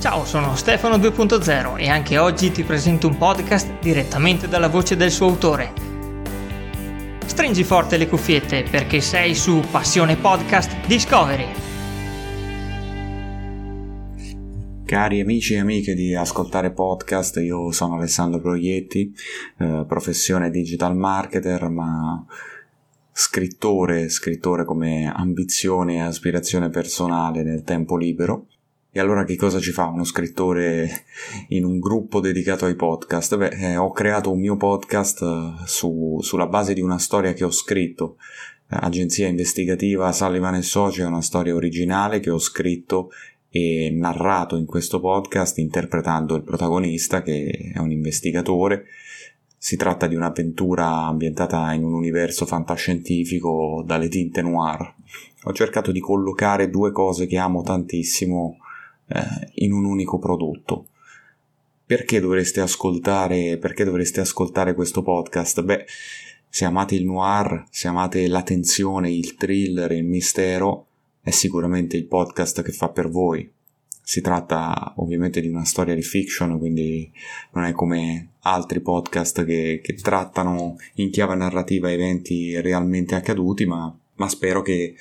Ciao, sono Stefano 2.0 e anche oggi ti presento un podcast direttamente dalla voce del suo autore. Stringi forte le cuffiette perché sei su Passione Podcast Discovery. Cari amici e amiche di Ascoltare Podcast, io sono Alessandro Proietti, eh, professione digital marketer, ma scrittore, scrittore come ambizione e aspirazione personale nel tempo libero e allora che cosa ci fa uno scrittore in un gruppo dedicato ai podcast? Beh, eh, ho creato un mio podcast eh, su, sulla base di una storia che ho scritto. Agenzia investigativa Sullivan e Soci è una storia originale che ho scritto e narrato in questo podcast interpretando il protagonista che è un investigatore. Si tratta di un'avventura ambientata in un universo fantascientifico dalle tinte noir. Ho cercato di collocare due cose che amo tantissimo eh, in un unico prodotto. Perché dovreste ascoltare, perché dovreste ascoltare questo podcast? Beh, se amate il noir, se amate la tensione, il thriller, il mistero, è sicuramente il podcast che fa per voi. Si tratta ovviamente di una storia di fiction, quindi non è come altri podcast che, che trattano in chiave narrativa eventi realmente accaduti, ma, ma spero che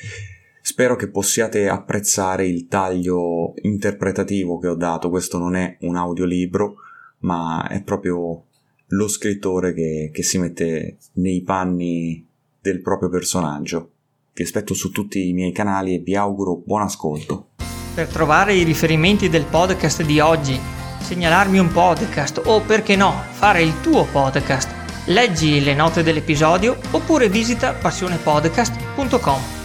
Spero che possiate apprezzare il taglio interpretativo che ho dato. Questo non è un audiolibro, ma è proprio lo scrittore che, che si mette nei panni del proprio personaggio. Vi aspetto su tutti i miei canali e vi auguro buon ascolto. Per trovare i riferimenti del podcast di oggi, segnalarmi un podcast o perché no, fare il tuo podcast, leggi le note dell'episodio oppure visita passionepodcast.com.